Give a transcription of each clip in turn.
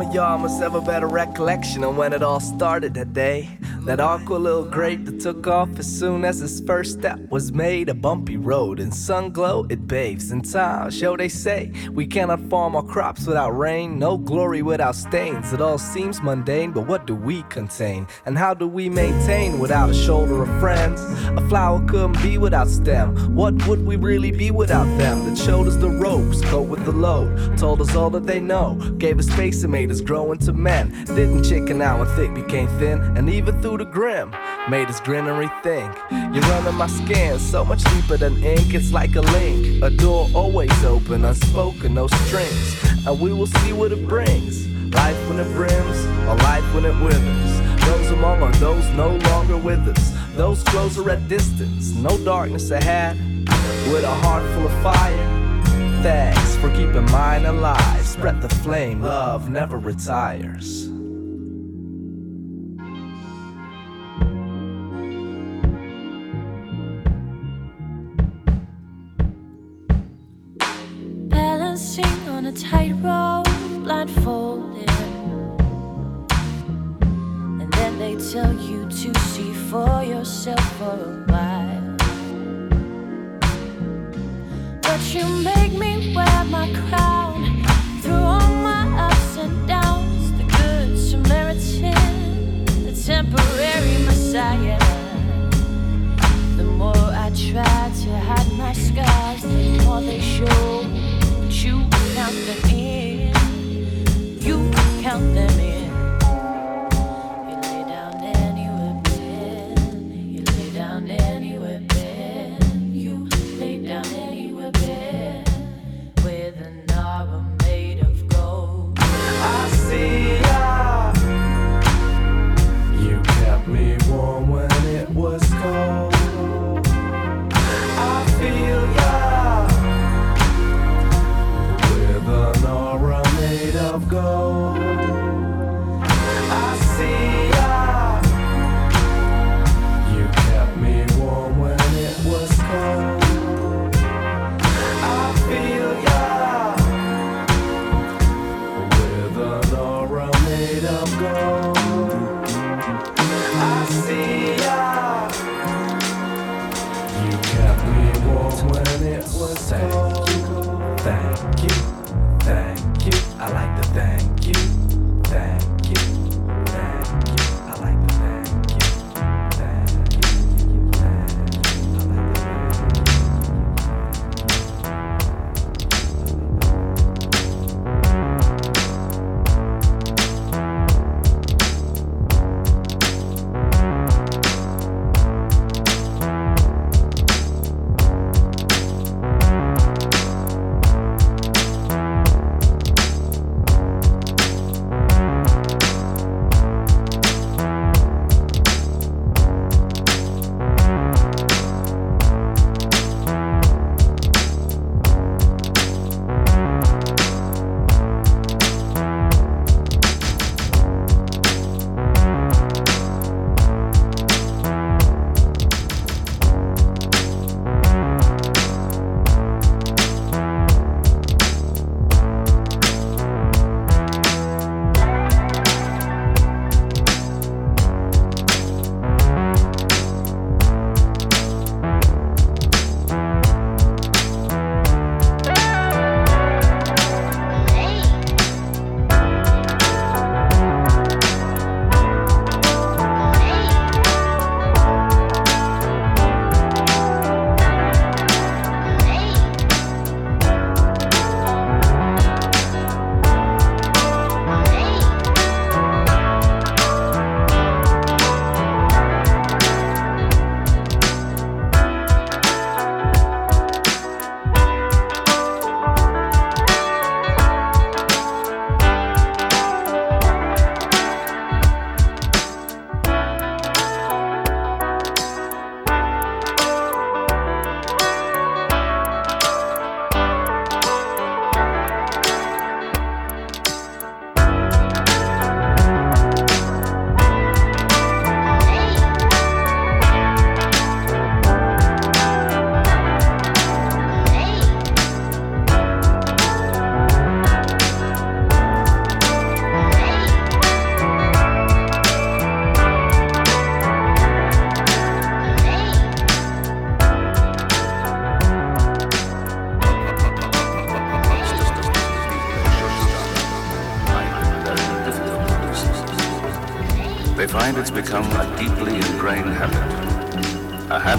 of y'all must have a better recollection of when it all started that day. That awkward little grape that took off as soon as his first step was made. A bumpy road in sun glow, it bathes in time. shall they say we cannot farm our crops without rain, no glory without stains. It all seems mundane, but what do we contain? And how do we maintain without a shoulder of friends? A flower couldn't be without stem. What would we really be without them? That showed us the ropes, go with the load, told us all that they know, gave us space and made us grow into men. Didn't chicken out when thick became thin, and even through the grim, made us grin and rethink. You're under my skin, so much deeper than ink, it's like a link. A door always open, unspoken, no strings. And we will see what it brings. Life when it brims, or life when it withers. Those among are those no longer with us. Those closer at distance, no darkness ahead. With a heart full of fire. Thanks for keeping mine alive. Spread the flame, love never retires.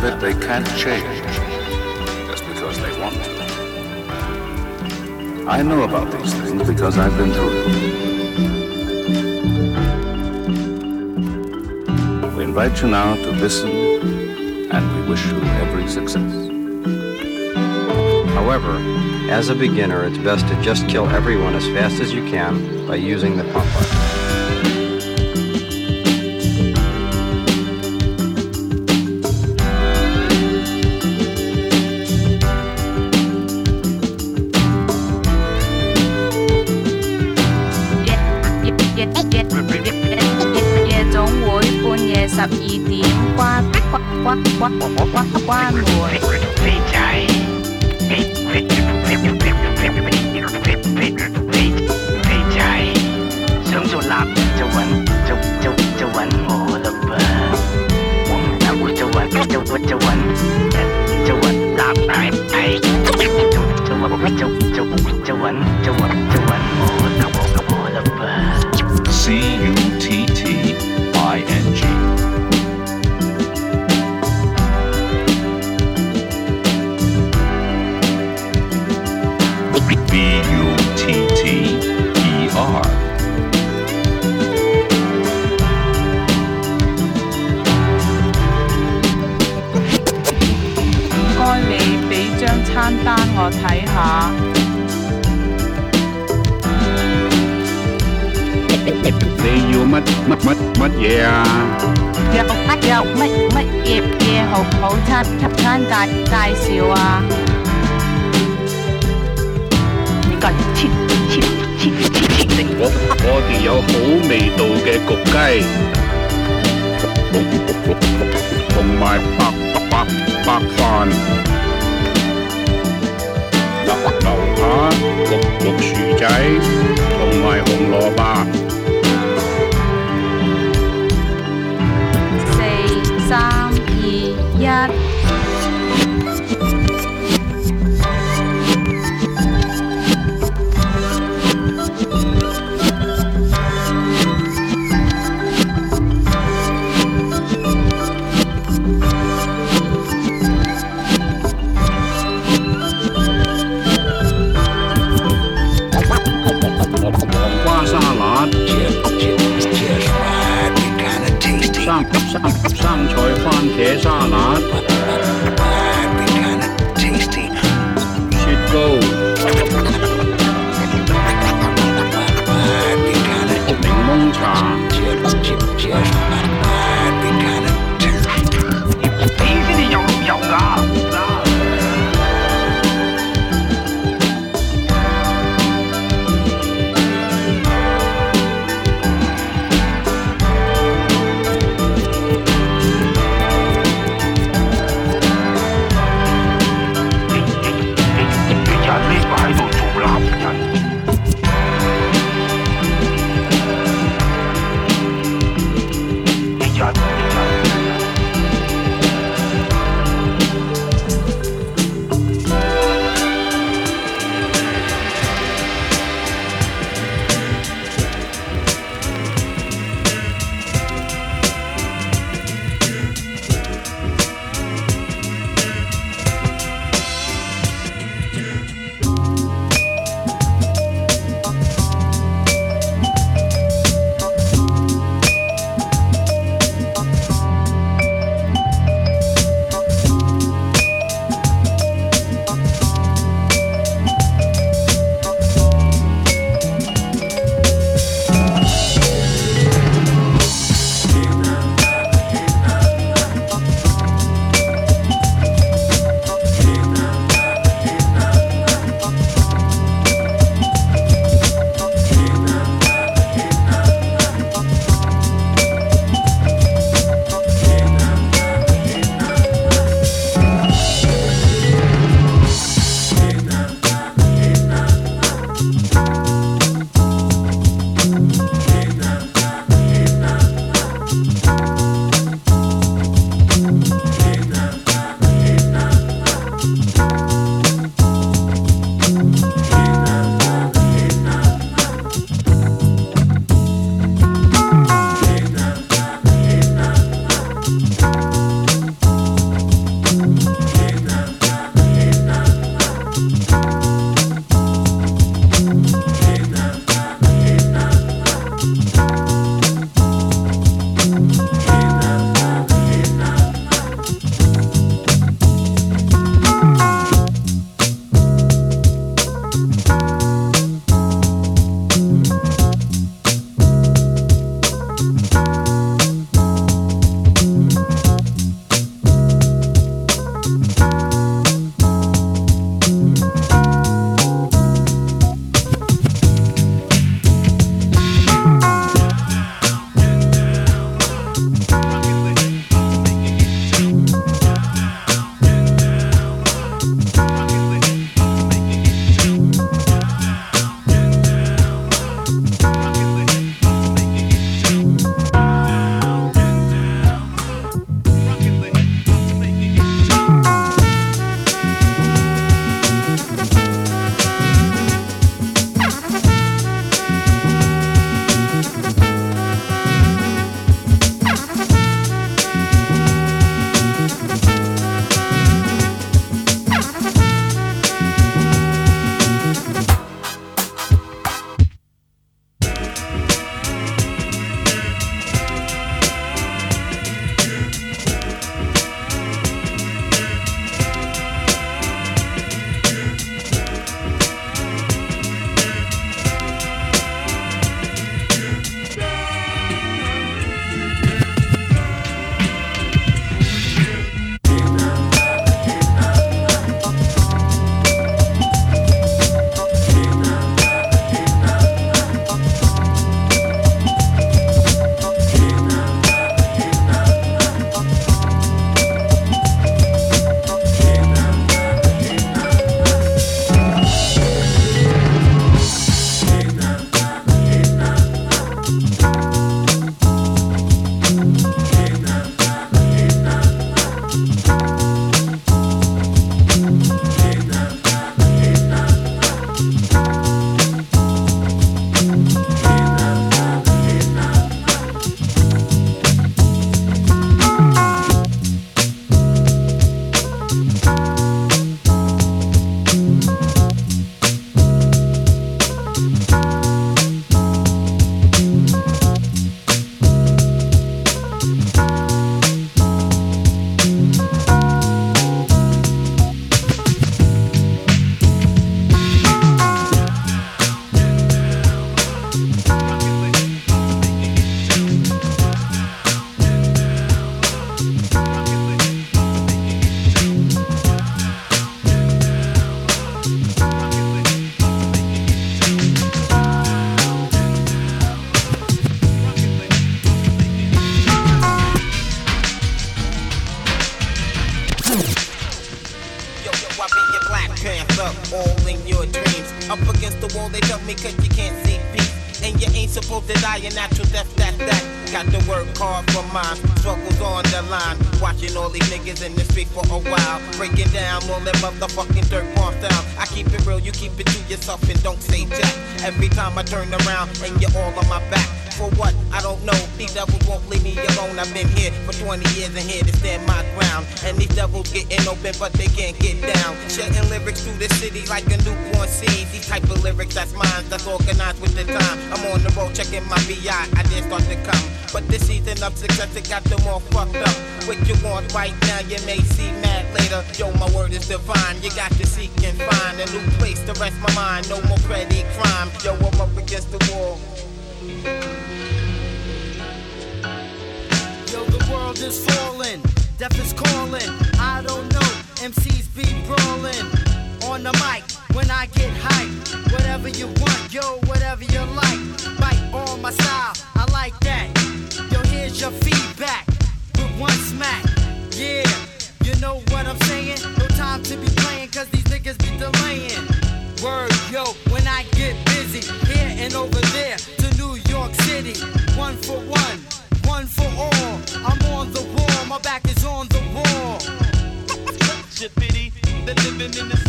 A habit they can't change just because they want to. I know about these things because I've been through them. We invite you now to listen and we wish you every success. However, as a beginner, it's best to just kill everyone as fast as you can by using the pump button.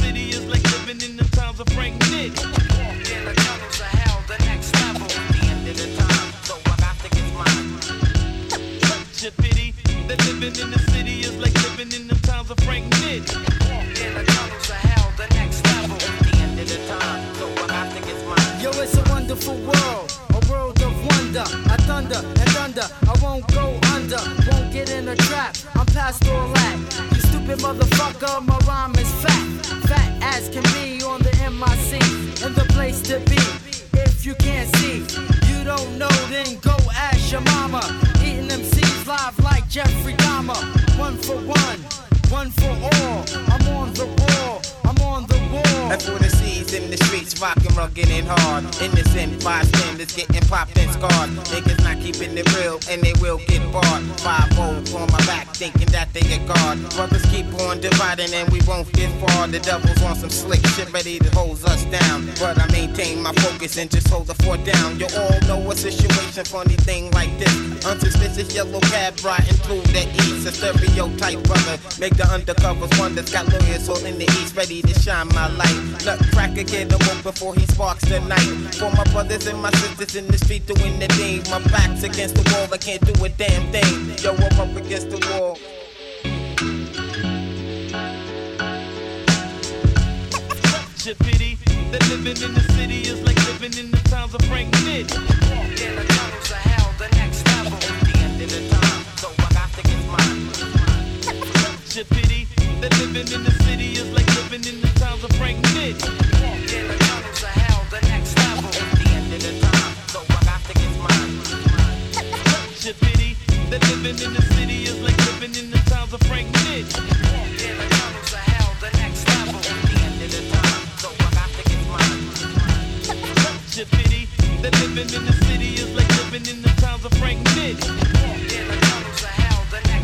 City is like living in the towns of Frank Nick. In the tunnels of hell, the next level. The end of the time, so I got to get mine. Shit pity that living in the city is like living in the towns of Frank Nick. In the tunnels of hell, the next level. Of the time, so I got to mine. Yo, it's a wonderful world, a world of wonder. I thunder and thunder, I won't go under, won't get in a trap. I'm past all that. You stupid motherfucker, my rhyme is fat, fat as can be on the MIC, and the place to be. If you can't see, you don't know, then go ask your mama. Eating them seeds live like Jeffrey Dahmer. One for one, one for all. I'm on the wall, I'm on the wall. What it sees in the streets, rockin', rugged and hard. Innocent bystanders getting popped and scarred. Niggas not keeping it real, and they will get barred. Five old on my back, thinking that they get guard. Brothers keep on dividing, and we won't get far. The devil's on some slick shit, ready to hose us down. But I maintain my focus and just hold the fort down. You all know a situation, funny thing like this. Unsuspicious yellow cab riding through the east. A stereotype brother, make the undercovers wonders. Got lawyers holding the east, ready to shine my light. Nutcracker get him up before he sparks the night. For my brothers and my sisters in the street doing the thing. My back's against the wall, I can't do a damn thing. Yo, I'm up against the wall. Shit pity that living in the city is like living in the towns of Frank Nick. In the tunnels of hell, the next level. The end of the time, so I got to get mine. Shit pity that living in the city is like living in the towns of Frank Nick. In the tunnels of hell, the next level. The end of the time, so I got to get mine. Pity that living in the city is like living in the towns of Frank Nick. In the tunnels of hell, the next level. The end of the time, so I got to get mine. Pity that living in the city is like living in the towns of Frank Nick. In the tunnels of hell, the next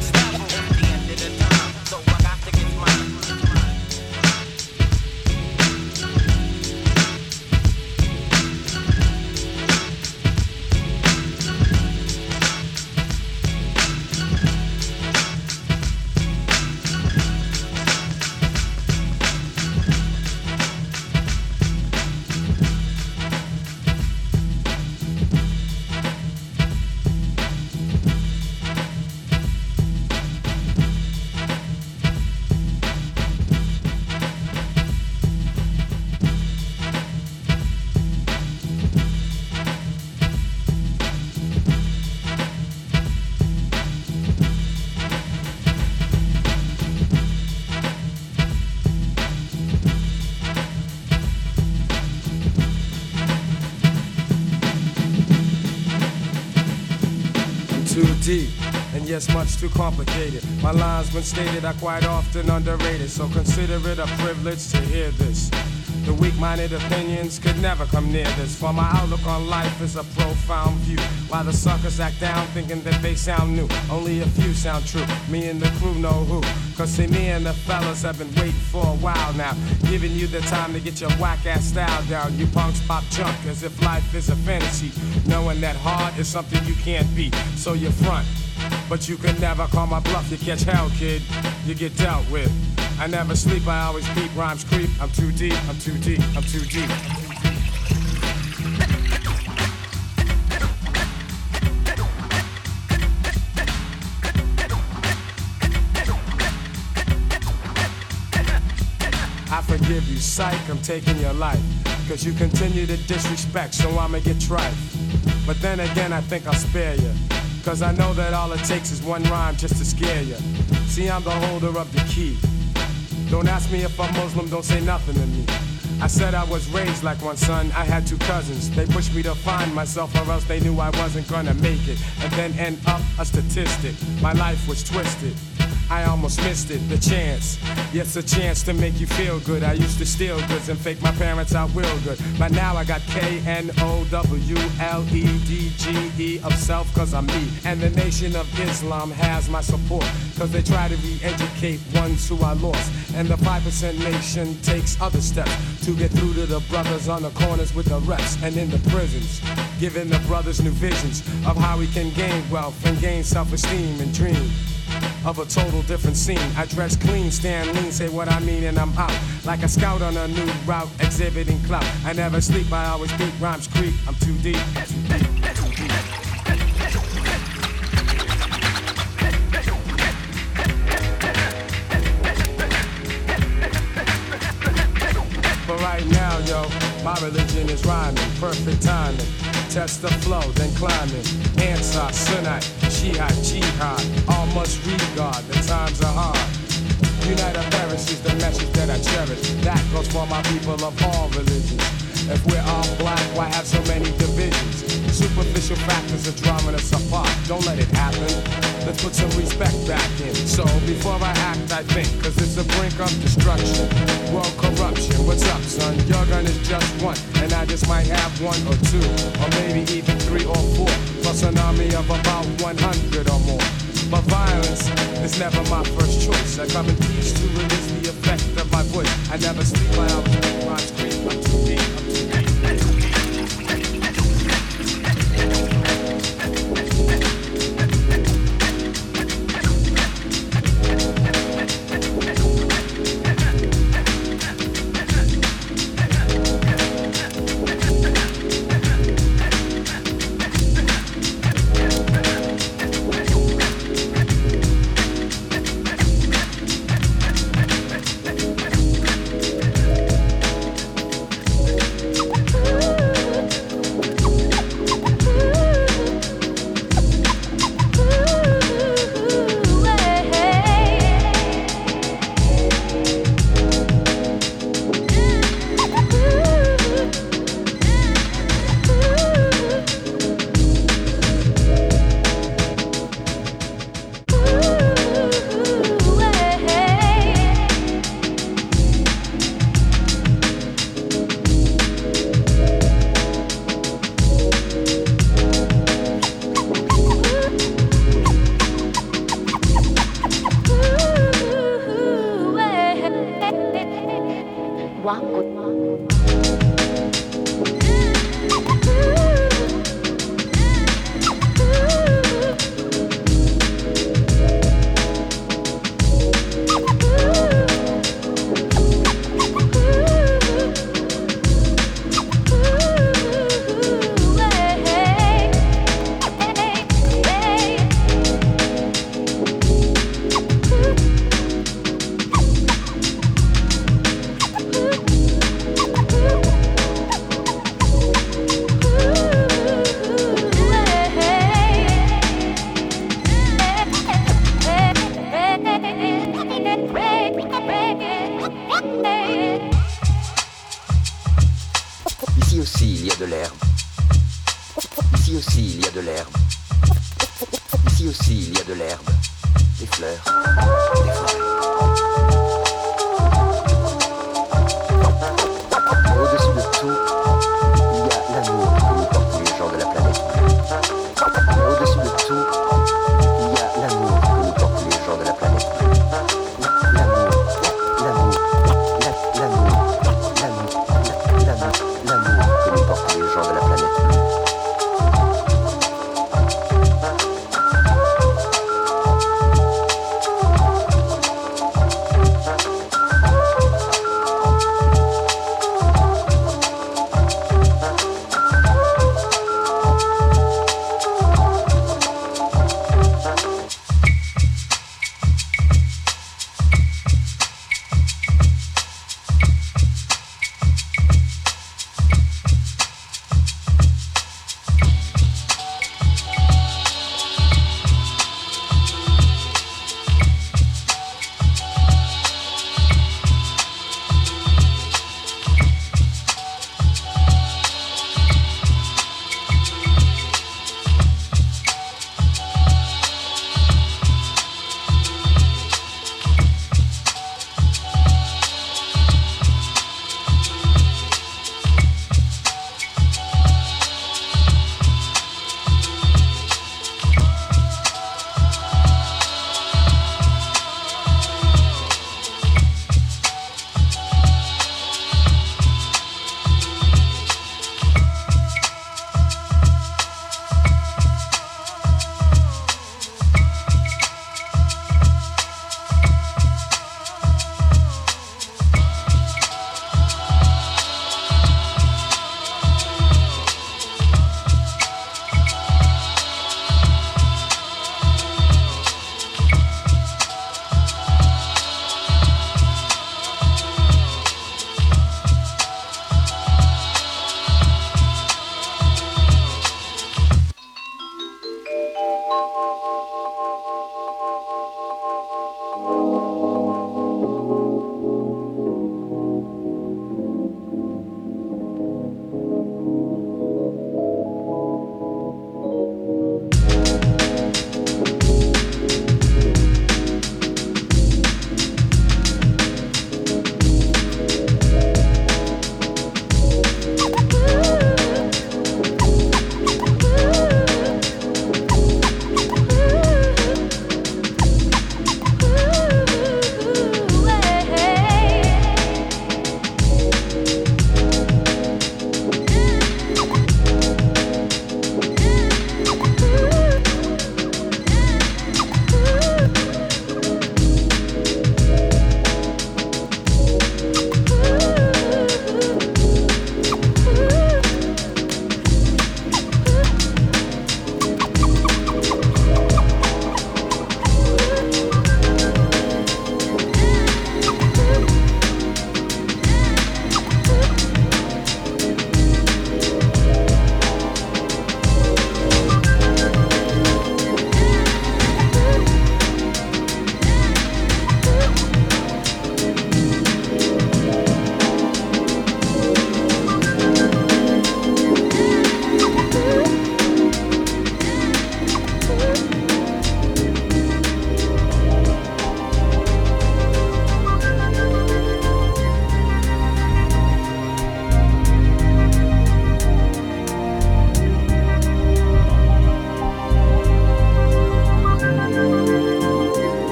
yes, much too complicated. My lines, when stated, are quite often underrated. So consider it a privilege to hear this. The weak minded opinions could never come near this. For my outlook on life is a profound view. While the suckers act down thinking that they sound new. Only a few sound true. Me and the crew know who. Cause see, me and the fellas have been waiting for a while now. Giving you the time to get your whack ass style down. You punks pop junk as if life is a fantasy. Knowing that hard is something you can't beat. So you front. But you can never call my bluff. You catch hell, kid. You get dealt with. I never sleep, I always beat rhymes creep. I'm too deep, I'm too deep, I'm too deep. I forgive you, psych, I'm taking your life. Cause you continue to disrespect, so I'ma get trife. But then again, I think I'll spare you. Cause I know that all it takes is one rhyme just to scare you. See, I'm the holder of the key. Don't ask me if I'm Muslim, don't say nothing to me. I said I was raised like one son, I had two cousins. They pushed me to find myself, or else they knew I wasn't gonna make it. And then end up a statistic. My life was twisted. I almost missed it, the chance. Yes, a chance to make you feel good. I used to steal goods and fake my parents out real good. But now I got K N O W L E D G E of self, cause I'm me. And the Nation of Islam has my support. Cause they try to re educate ones who I lost. And the 5% nation takes other steps to get through to the brothers on the corners with the reps and in the prisons. Giving the brothers new visions of how we can gain wealth and gain self esteem and dream of a total different scene. I dress clean, stand lean, say what I mean, and I'm out. Like a scout on a new route, exhibiting clout. I never sleep, I always beat rhymes creep. I'm too deep. But right now, yo, my religion is rhyming, perfect timing. Test the flow, then climbing. Answer, Shiite, Jihad. All must regard, the times are hard. Unite our parents is the message that I cherish. That goes for my people of all religions. If we're all black, why have so many divisions? Superficial factors are drawing us apart. Don't let it happen. Let's put some respect back in. So before I act, I think, cause it's a brink of destruction. World corruption, what's up, son? Your gun is just one, and I just might have one or two, or maybe even three or four, plus an army of about 100 or more. But violence is never my first choice. I come in peace to release the effect of my voice. I never sleep, I always keep my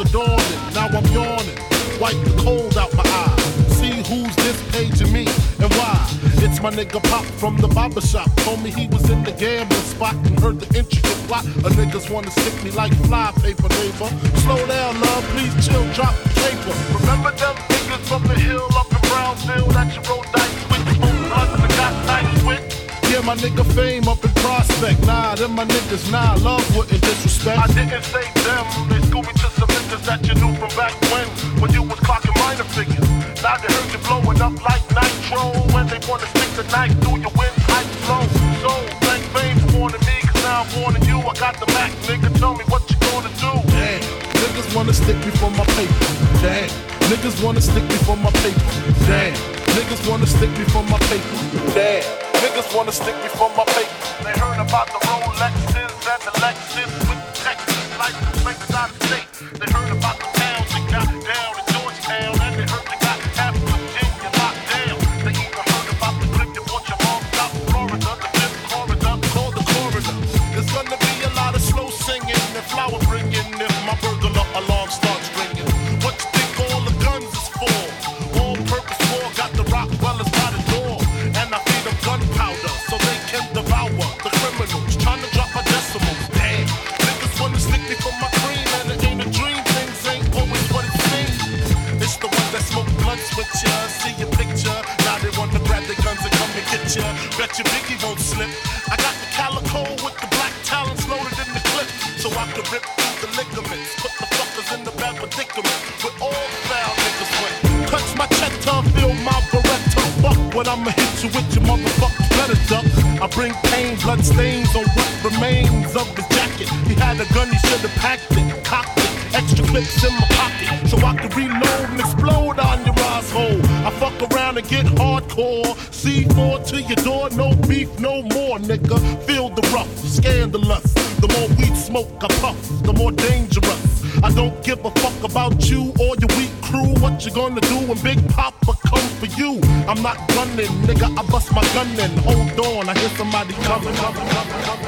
a dawning. Now I'm yawning, wipe the cold out my eye. See who's this paging me and why. It's my nigga Pop from the barber shop. Told me he was in the gambling spot and heard the intricate plot. A niggas wanna stick me like fly paper, neighbor. Slow down, love, please chill, drop the paper. Remember them niggas from the hill up in Brownsville that you rolled dice with? Nice with? Yeah, my nigga fame up in prospect. Nah, them my niggas, nah, love wouldn't disrespect. I didn't say them, they schooled me to some niggas that you knew from back when, when you was clocking minor figures. Now they heard you blowing up like nitro, when they wanna stick the knife through your windpipe flow. So, thank fame for warning me, cause now I'm warning you. I got the Mac, nigga, tell me what you gonna do. Damn, niggas wanna stick me for my paper. Damn, niggas wanna stick me for my paper. Damn, niggas wanna stick me for my paper. Damn. Niggas wanna stick me for my paper. They heard about the you with your motherfuckers better duck. I bring pain, blood stains on what remains of his jacket. He had a gun, he should've packed it, cocked it. Extra clips in my pocket, so I can reload and explode on your asshole. I fuck around and get hardcore. C4 to your door, no beef, no more, nigga. Feel the rough, scandalous. The more weed smoke I puff, the more dangerous. I don't give a fuck about you or your weak crew. What you gonna do when Big Papa come for you? I'm not gunning, nigga. I bust my gun in. Hold on, I hear somebody coming, coming, coming, coming.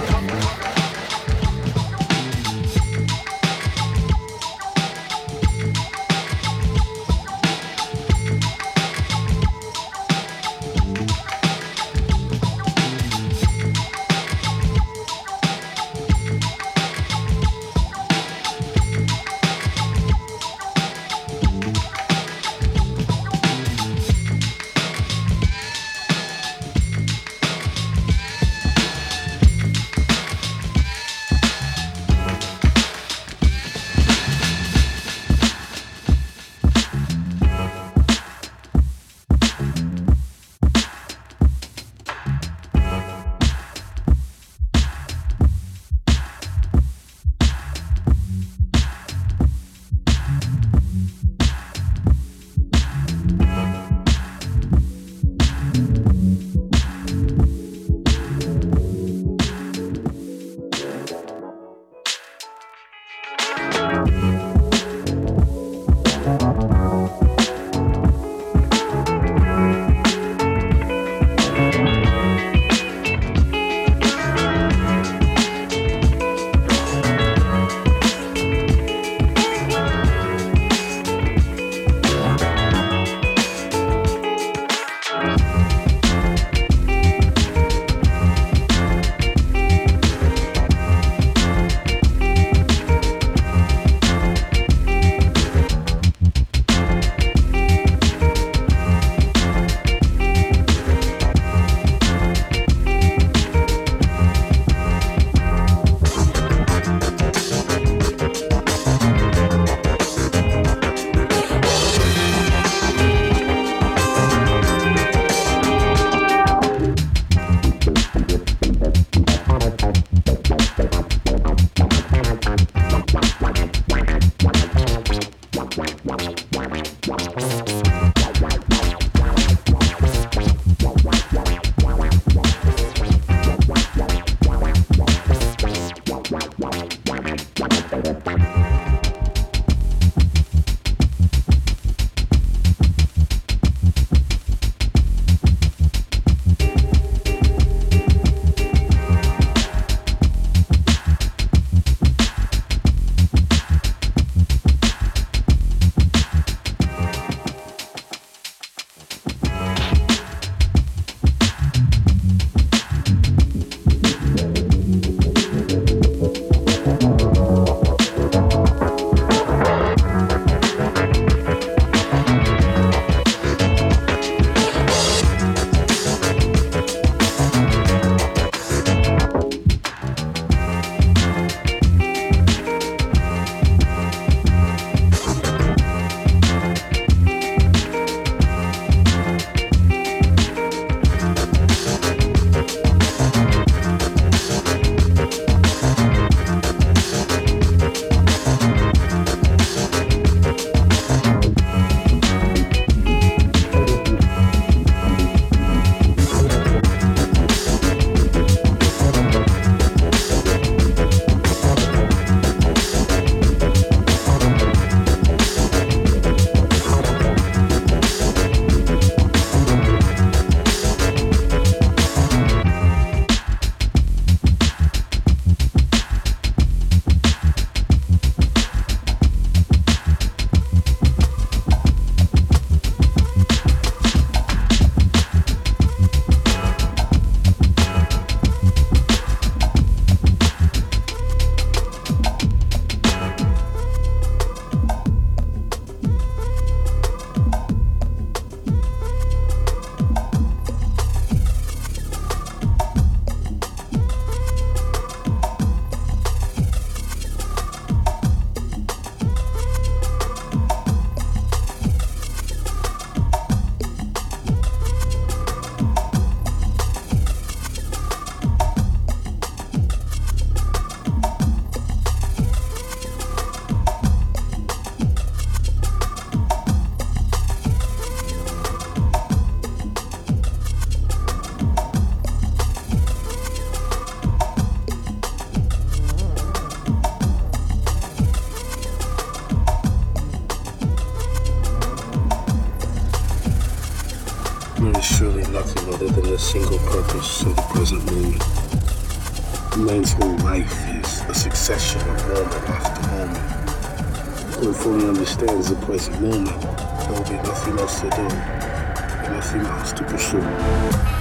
Present moment, there will be nothing else to do and nothing else to pursue.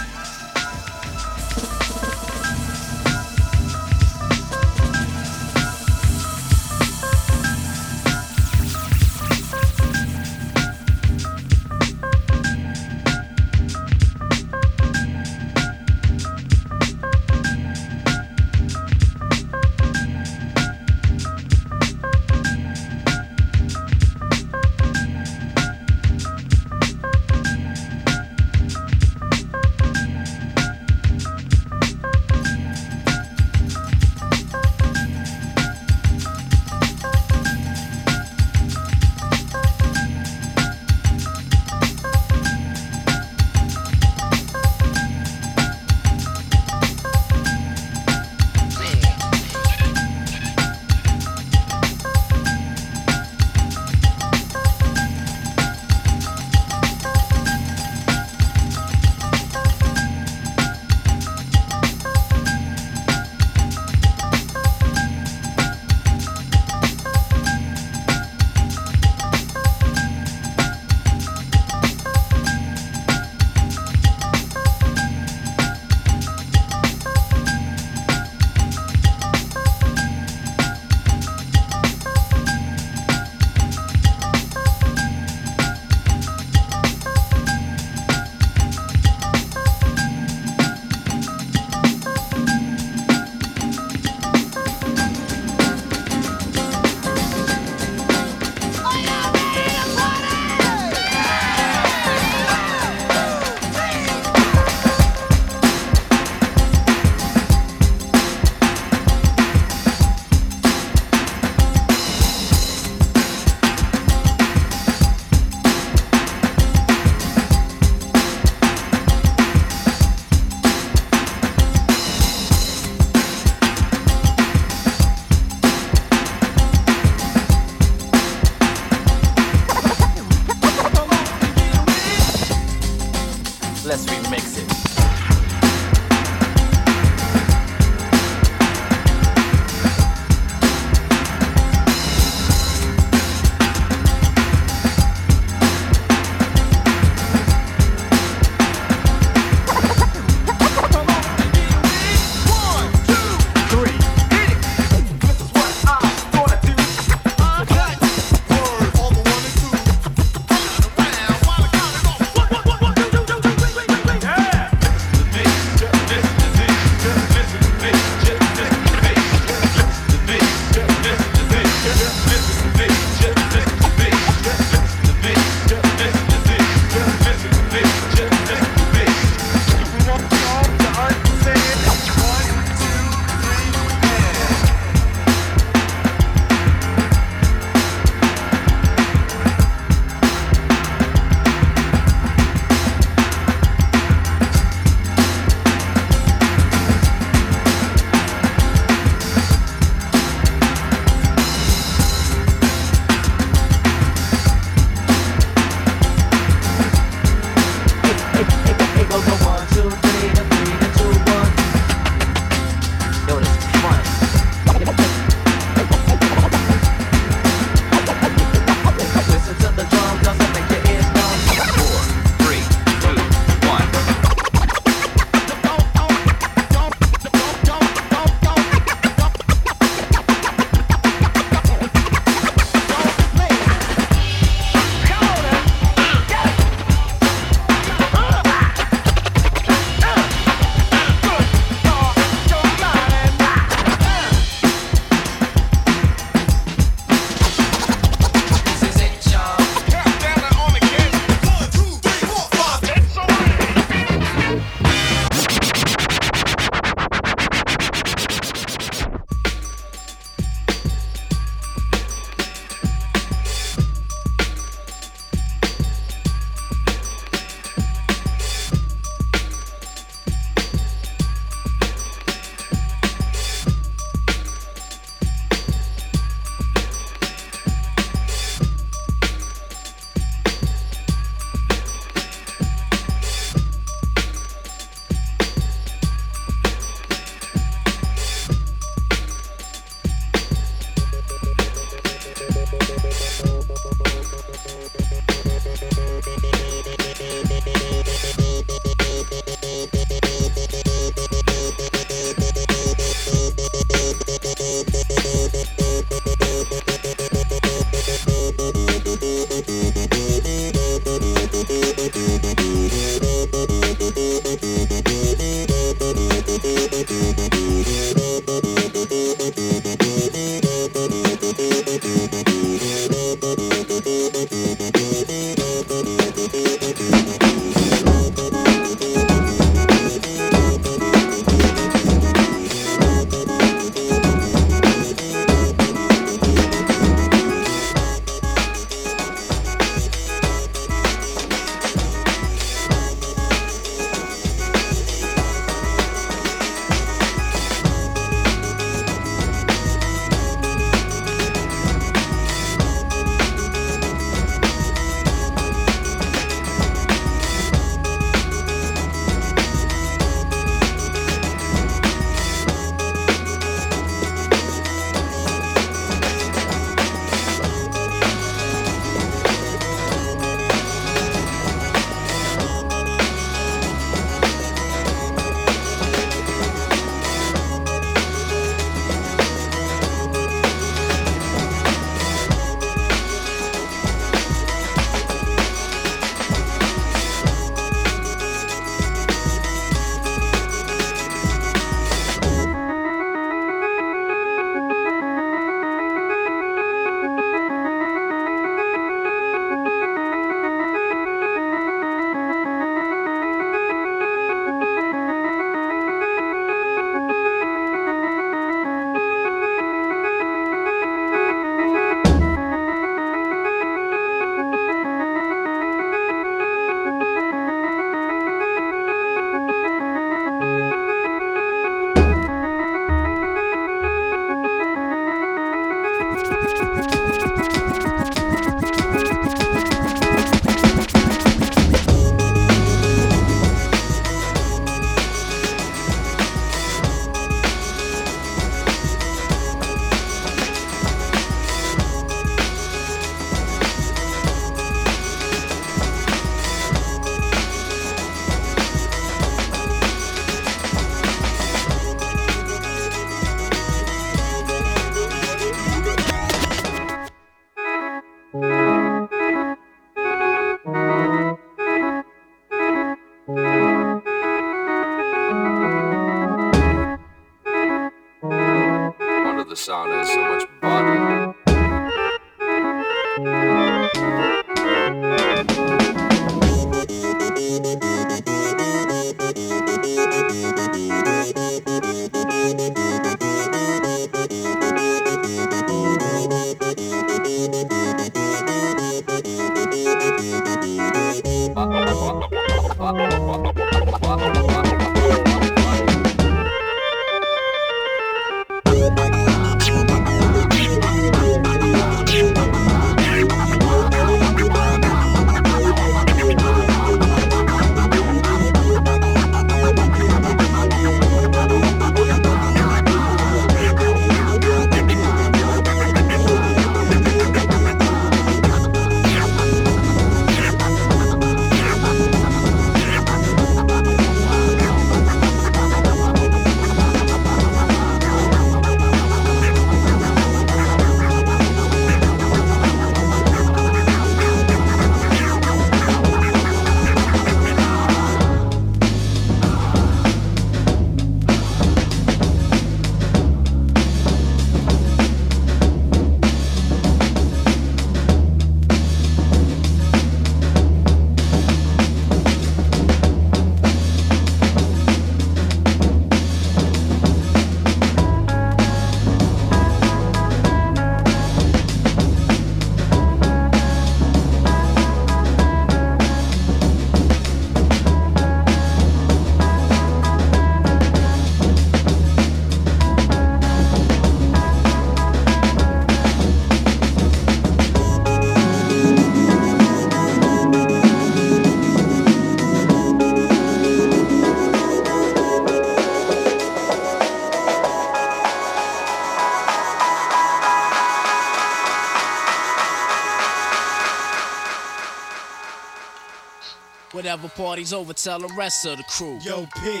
Party's over, tell the rest of the crew. Yo, P,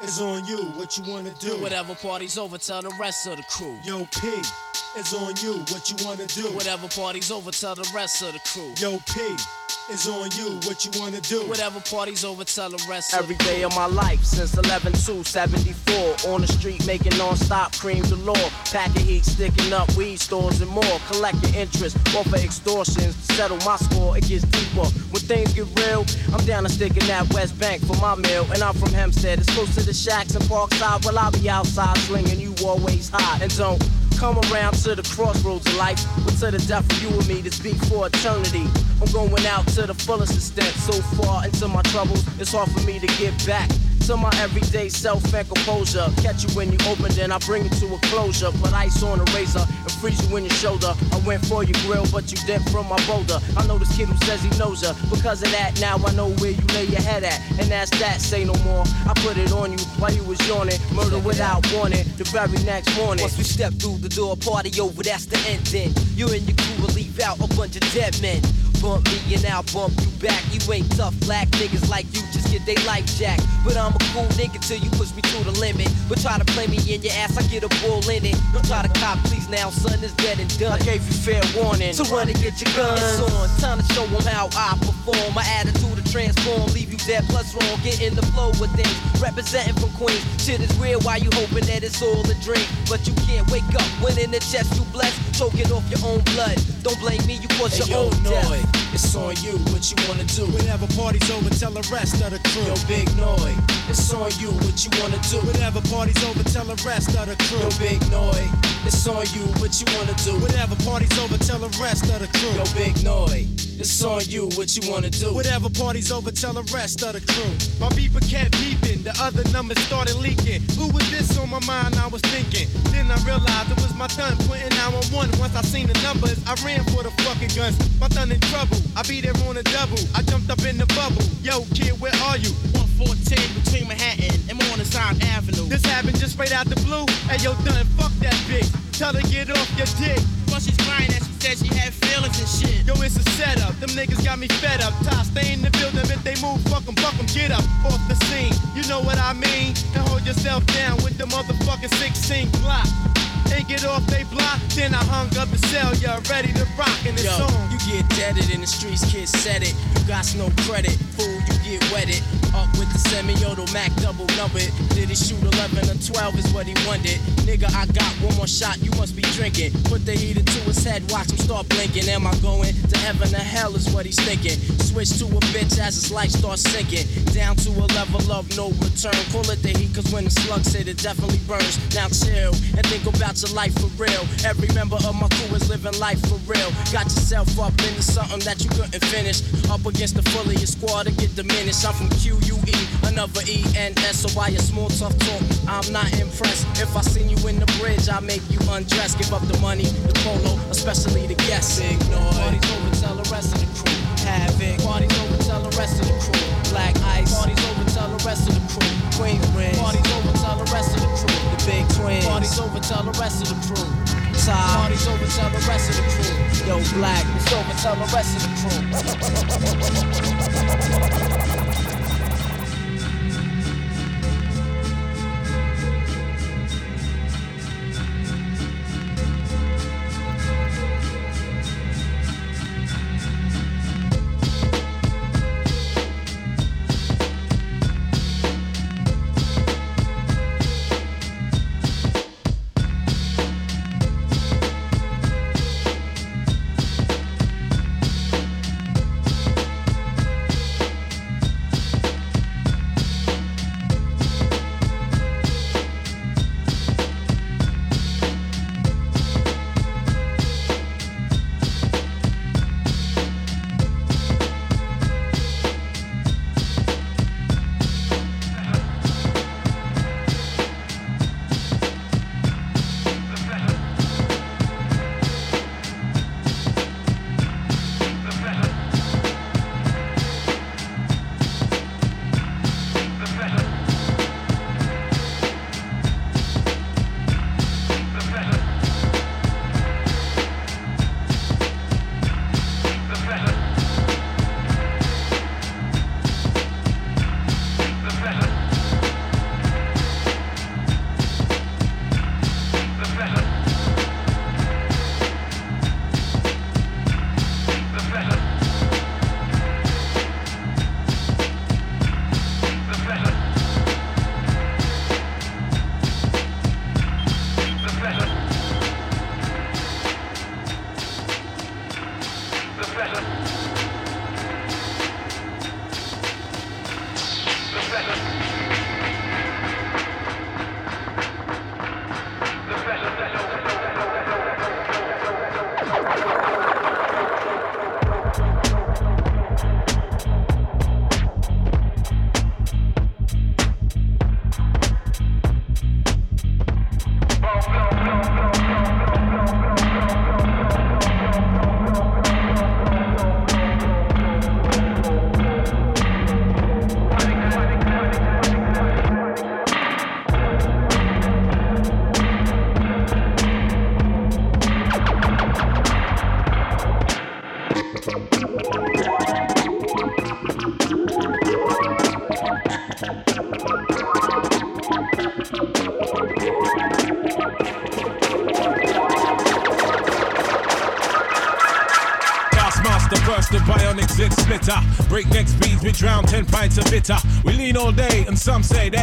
it's on you. What you wanna do? Whatever party's over, tell the rest of the crew. Yo, P, it's on you. What you wanna do? Whatever party's over, tell the rest of the crew. Yo, P, it's on you. What you wanna do? Whatever party's over, tell the rest Every of the day of my life since 11 to 74. On the street making non-stop cream galore. Packing heat, sticking up weed stores and more. Collecting interest off of extortions. Settle my score, it gets deeper. Things get real, I'm down to sticking that West Bank for my meal. And I'm from Hempstead, it's close to the shacks and Parkside. Well, I'll be outside slinging you always high. And don't come around to the crossroads of life. But to the death of you and me, this beat for eternity. I'm going out to the fullest extent. So far into my troubles, it's hard for me to get back. To my everyday self and composure. Catch you when you open, then I bring it to a closure. Put ice on a razor and freeze you in your shoulder. Went for your grill, but you dipped from my boulder. I know this kid who says he knows her. Because of that, now I know where you lay your head at. And that's that, say no more. I put it on you while you was yawning. Murder without warning. The very next morning. Once we step through the door, party over, that's the end then. You and your crew will leave out a bunch of dead men. Bump me and I'll bump you back. You ain't tough black niggas like you, just get they life jacked. But I'm a cool nigga till you push me to the limit. But try to play me in your ass, I get a bull in it. Don't try to cop, please now, son, is dead and done. I gave you fair warning. So run and get your guns. It's on, time to show them how I perform. My attitude to transform, leave you dead plus wrong. Get in the flow with things. Representing from Queens. Shit is real, why you hoping that it's all a dream? But you can't wake up when in the chest you blessed. Choking off your own blood. Don't blame me, you cause Hey, your yo, own death. It's on you, what you wanna do? Whenever party's over, tell the rest of the crew. Yo, Big Noyd. it's on you, what you wanna do? Whenever party's over, tell the rest of the crew. Yo, Big Noyd. it's on you, what you wanna do? Whenever party's over, tell the rest of the crew. Yo, Big Noyd, it's on you, what you wanna do? Whatever party's over, tell the rest of the crew. My beeper kept beeping, the other numbers started leaking. Who was this on my mind? I was thinking. Then I realized it was my thun putting 911. Once I seen the numbers, I ran for the fucking guns. My thun in trouble. I be there on a double. I jumped up in the bubble. Yo, kid, where are you? 114 between Manhattan and Morningside Avenue. This happened just straight out the blue. Hey, yo, done, fuck that bitch. Tell her get off your dick. But she's crying that she said she had feelings and shit. Yo, it's a setup. Them niggas got me fed up. Top, stay in the building. If they move, fuck 'em, fuck 'em. Get up off the scene. You know what I mean? And hold yourself down with the motherfucking 16 Glock. And get off they block. Then I hung up the cell. You're ready to rock in this Yo, song. you get deaded in the streets, kids said it. You got no credit, fool. You get wetted. Up with the semi-auto Mac double numbered. Did he shoot 11 or 12 is what he wanted. Nigga, I got one more shot, you must be drinking. Put the heater to his head, watch him start blinking. Am I going to heaven or hell is what he's thinking. Switch to a bitch as his life starts sinking. Down to a level of no return. Call it the heat, cause when the slugs hit, it definitely burns. Now chill and think about your life for real. Every member of my crew is living life for real. Got yourself up into something that you couldn't finish. Up against the full of your squad to get diminished. I'm from QUE, another E N S. So why you small tough talk? I'm not impressed. If I seen you in the bridge, I make you undress. Give up the money, the polo, especially the guests. Ignore. Party's over, tell the rest of the crew. Havoc. Party's over, tell the rest of the crew. Black ice. Party's over, tell the rest of the crew. Queensbridge. Party's over, tell the rest of the crew. The big twins. Party's over, tell the rest of the crew. Ty. Party's over, tell the rest of the crew. Yo, Black. It's over, tell the rest of the crew. Some say they.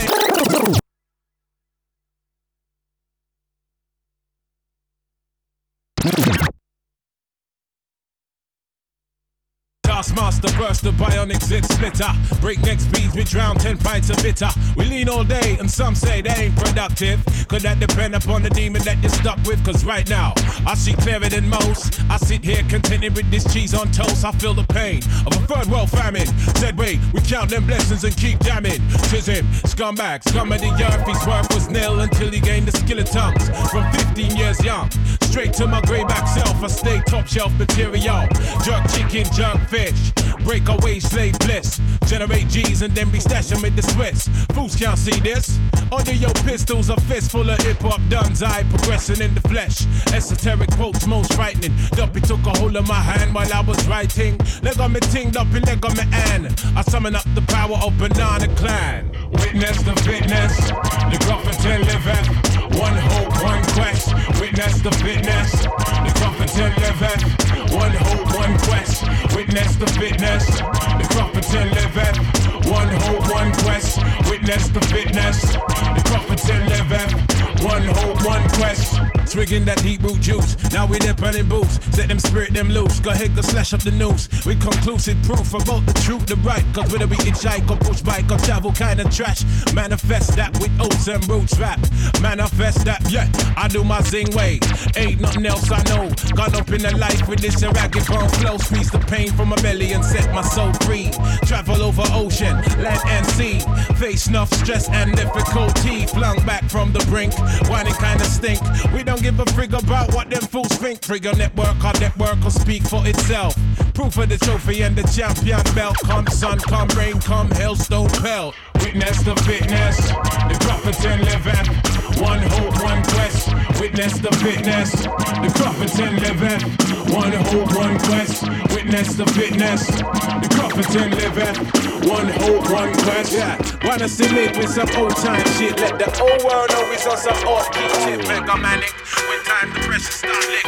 Taskmaster burst the bionic zit splitter. Breakneck speeds, we drown 10 pints of bitter. We lean all day, and some say they ain't productive. Could that depend upon the demon that you're stuck with? Cause right now, I see clearer than most. I sit here contented with this cheese on toast. I feel the pain of a third world famine. Said, wait, we count them blessings and keep jamming. Tis him, scumbag, scum of the earth. His worth was nil until he gained the skill of tongues. From 15 years young, straight to my grayback self, I stay top shelf material. Jerk chicken, jerk fish. Break away slave bliss. Generate G's and then be stashing with the Swiss. Fools can't see this. Under your pistols, a fist full of hip hop duns. I progressing in the flesh. Esoteric quotes most frightening. Duppy took a hold of my hand while I was writing. Leg on me ting, up leg on me an. I summon up the power of Banana Klan. Witness the fitness. The Gruffington liveth. One hope, one quest. Witness the fitness. The Gruffington liveth. One hope, one quest. Witness the fitness. The Gruffington liveth. One hope, one quest, witness the fitness. The prophets and live One hope, one quest. Swigging that deep root juice. Now we're there burning boots. Set them spirit them loose. Go ahead, go slash up the noose. We conclusive proof about the truth, the right. Cause whether we hitchhike or push bike or travel kind of trash. Manifest that with oats and roots rap. Manifest that, yeah. I do my zing way. Ain't nothing else I know. Got up in the life with this ragged bone flow. Squeeze the pain from my belly and set my soul free. Travel over ocean, land and sea. Face enough stress and difficulty. Flung back from the brink. Whining kinda stink. We don't give a frig about what them fools think. Trigger network, our network will speak for itself. Proof of the trophy and the champion belt. Come sun, come rain, come hailstone pelt. Witness the fitness, the prophets and living. One hope, one quest. Witness the fitness, the and living. One hope, one quest. Witness the fitness, the and living. One hope, one quest. Yeah, wanna see me with some old time shit. Let the whole world know we on some off key shit. Oh. Mega manic. When time the pressure start lick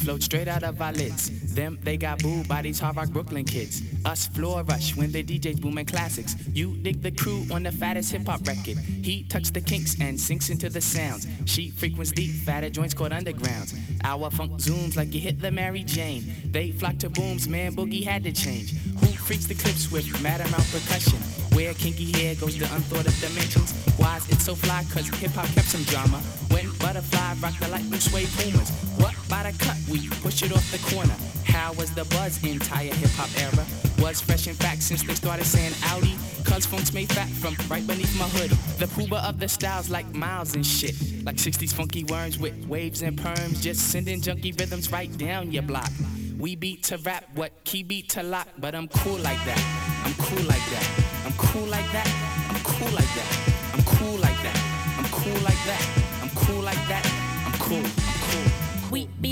float straight out of our lids. Them, they got booed by these hard rock Brooklyn kids. Us floor rush when the DJs booming classics. You dig the crew on the fattest hip hop record. He tucks the kinks and sinks into the sounds. She frequents deep, fatter joints called undergrounds. Our funk zooms like you hit the Mary Jane. They flock to booms, man, boogie had to change. Who freaks the clips with mad amount percussion? Where kinky hair goes to unthought of dimensions. Why is it so fly? Cause hip hop kept some drama. When butterfly rock the light blue suede pumas. Off the corner. How was the buzz entire hip hop era? Was fresh in fact since they started saying Audi. Cause funk's made fat from right beneath my hood. The pooba of the styles like miles and shit. Like 60s funky worms with waves and perms. Just sending junky rhythms right down your block. We beat to rap, what key beat to lock, but I'm cool like that. I'm cool like that. I'm cool like that. I'm cool like that.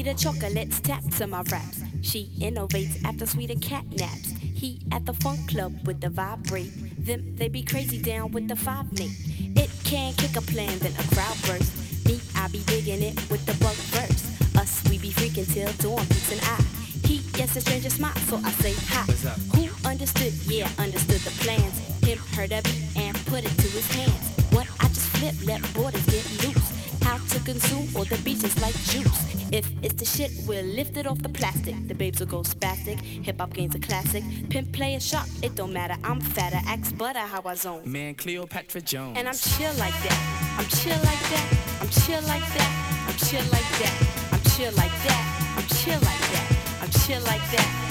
The chocolates, tap to my raps. She innovates after sweeter cat naps. He at the funk club with the vibrate. Them, they be crazy down with the five mate. It can kick a plan, then a crowd burst. Me, I be digging it with the bug verse. Us, we be freaking till dawn, peace and I. He gets a stranger smile, so I say hi. Who understood? Yeah, understood the plans. Him heard of it and put it to his hands. What I just flip, let borders get loose. How to consume all the beaches like juice. If it's the shit, we'll lift it off the plastic. The babes will go spastic. Hip hop gains a classic. Pimp play a shot, it don't matter. I'm fatter, axe butter, how I zone. Man, Cleopatra Jones. And I'm chill like that. I'm chill like that. I'm chill like that. I'm chill like that. I'm chill like that. I'm chill like that. I'm chill like that.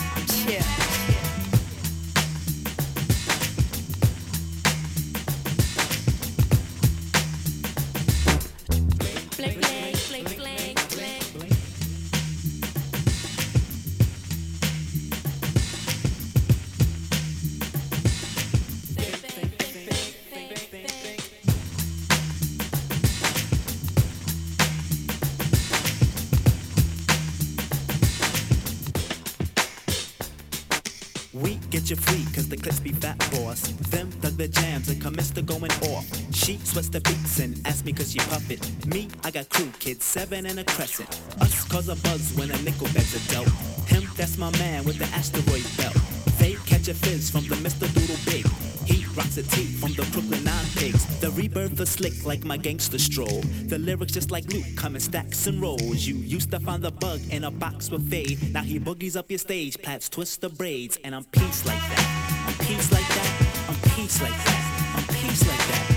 Sweats the and asks me cause puff it. Me, I got crew kids, seven and a crescent. Us cause a buzz when a nickel beds are dealt. Him, that's my man with the asteroid belt. They catch a fizz from the Mr. Doodlebug. He rocks a tee from the Brooklyn Nine Pigs. The rebirth is slick like my gangster stroll. The lyrics just like Luke come in stacks and rolls. You used to find the bug in a box with fade. Now he boogies up your stage, plats twist the braids, and I'm peace like that. I'm peace like that. I'm peace like that. I'm peace like that.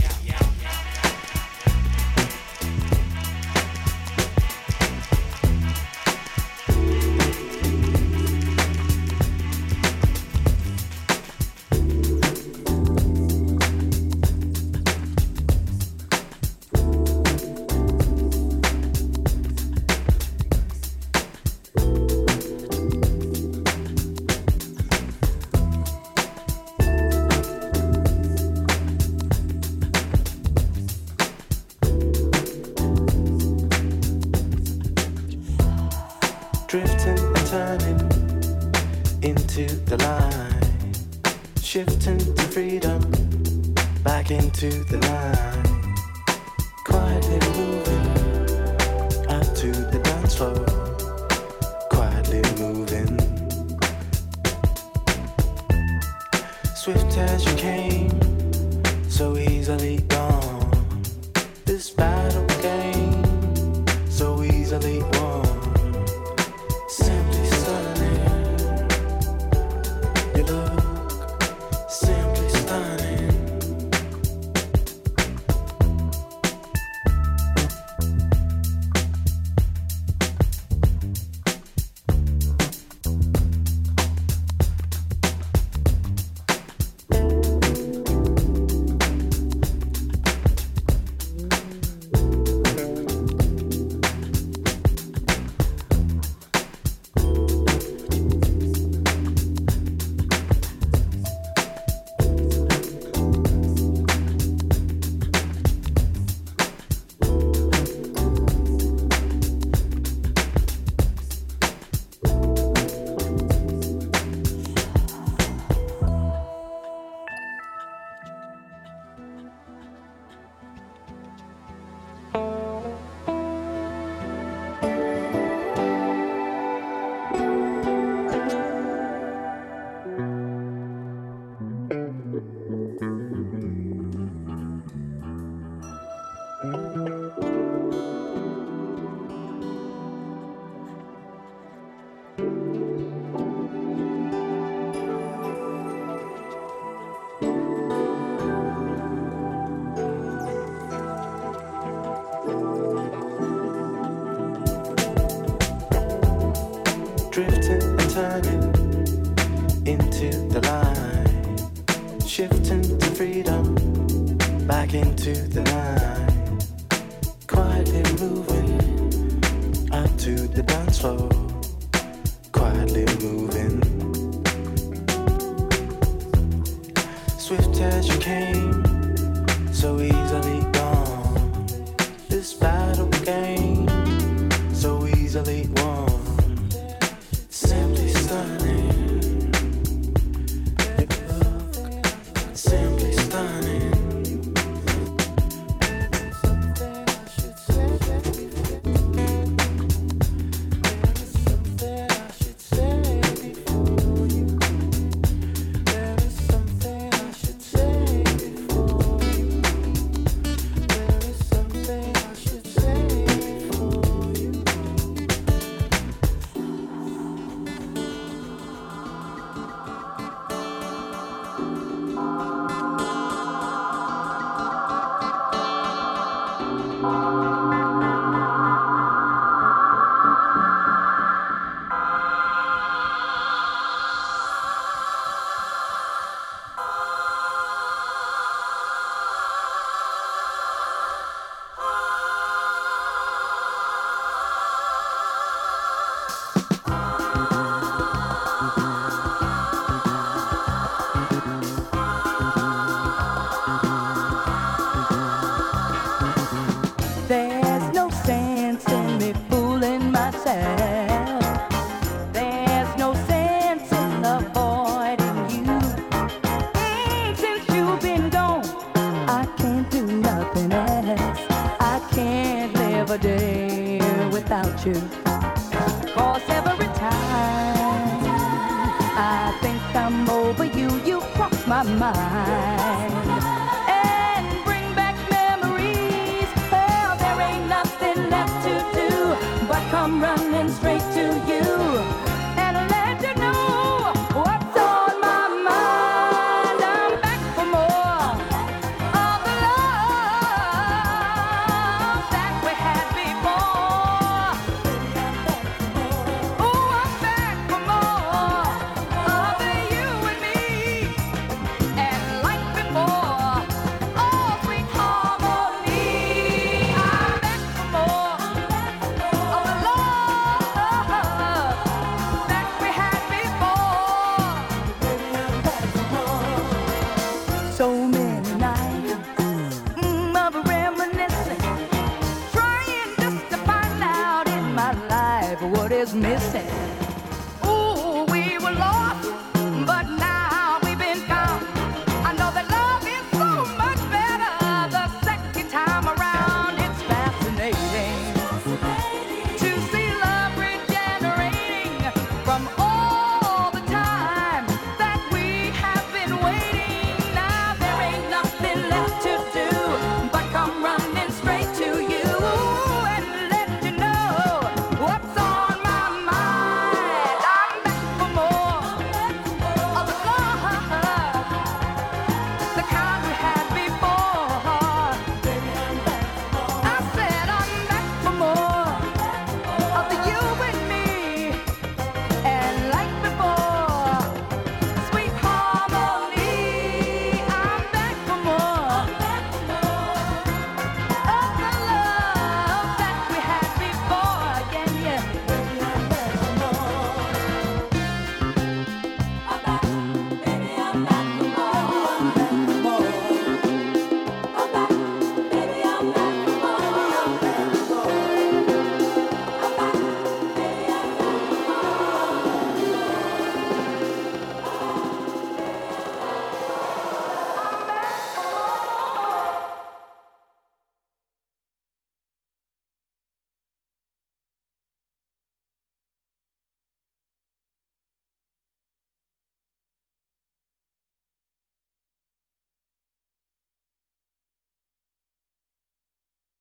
to the night, quietly moving up to the dance floor, quietly moving. Swift as you came, so easily.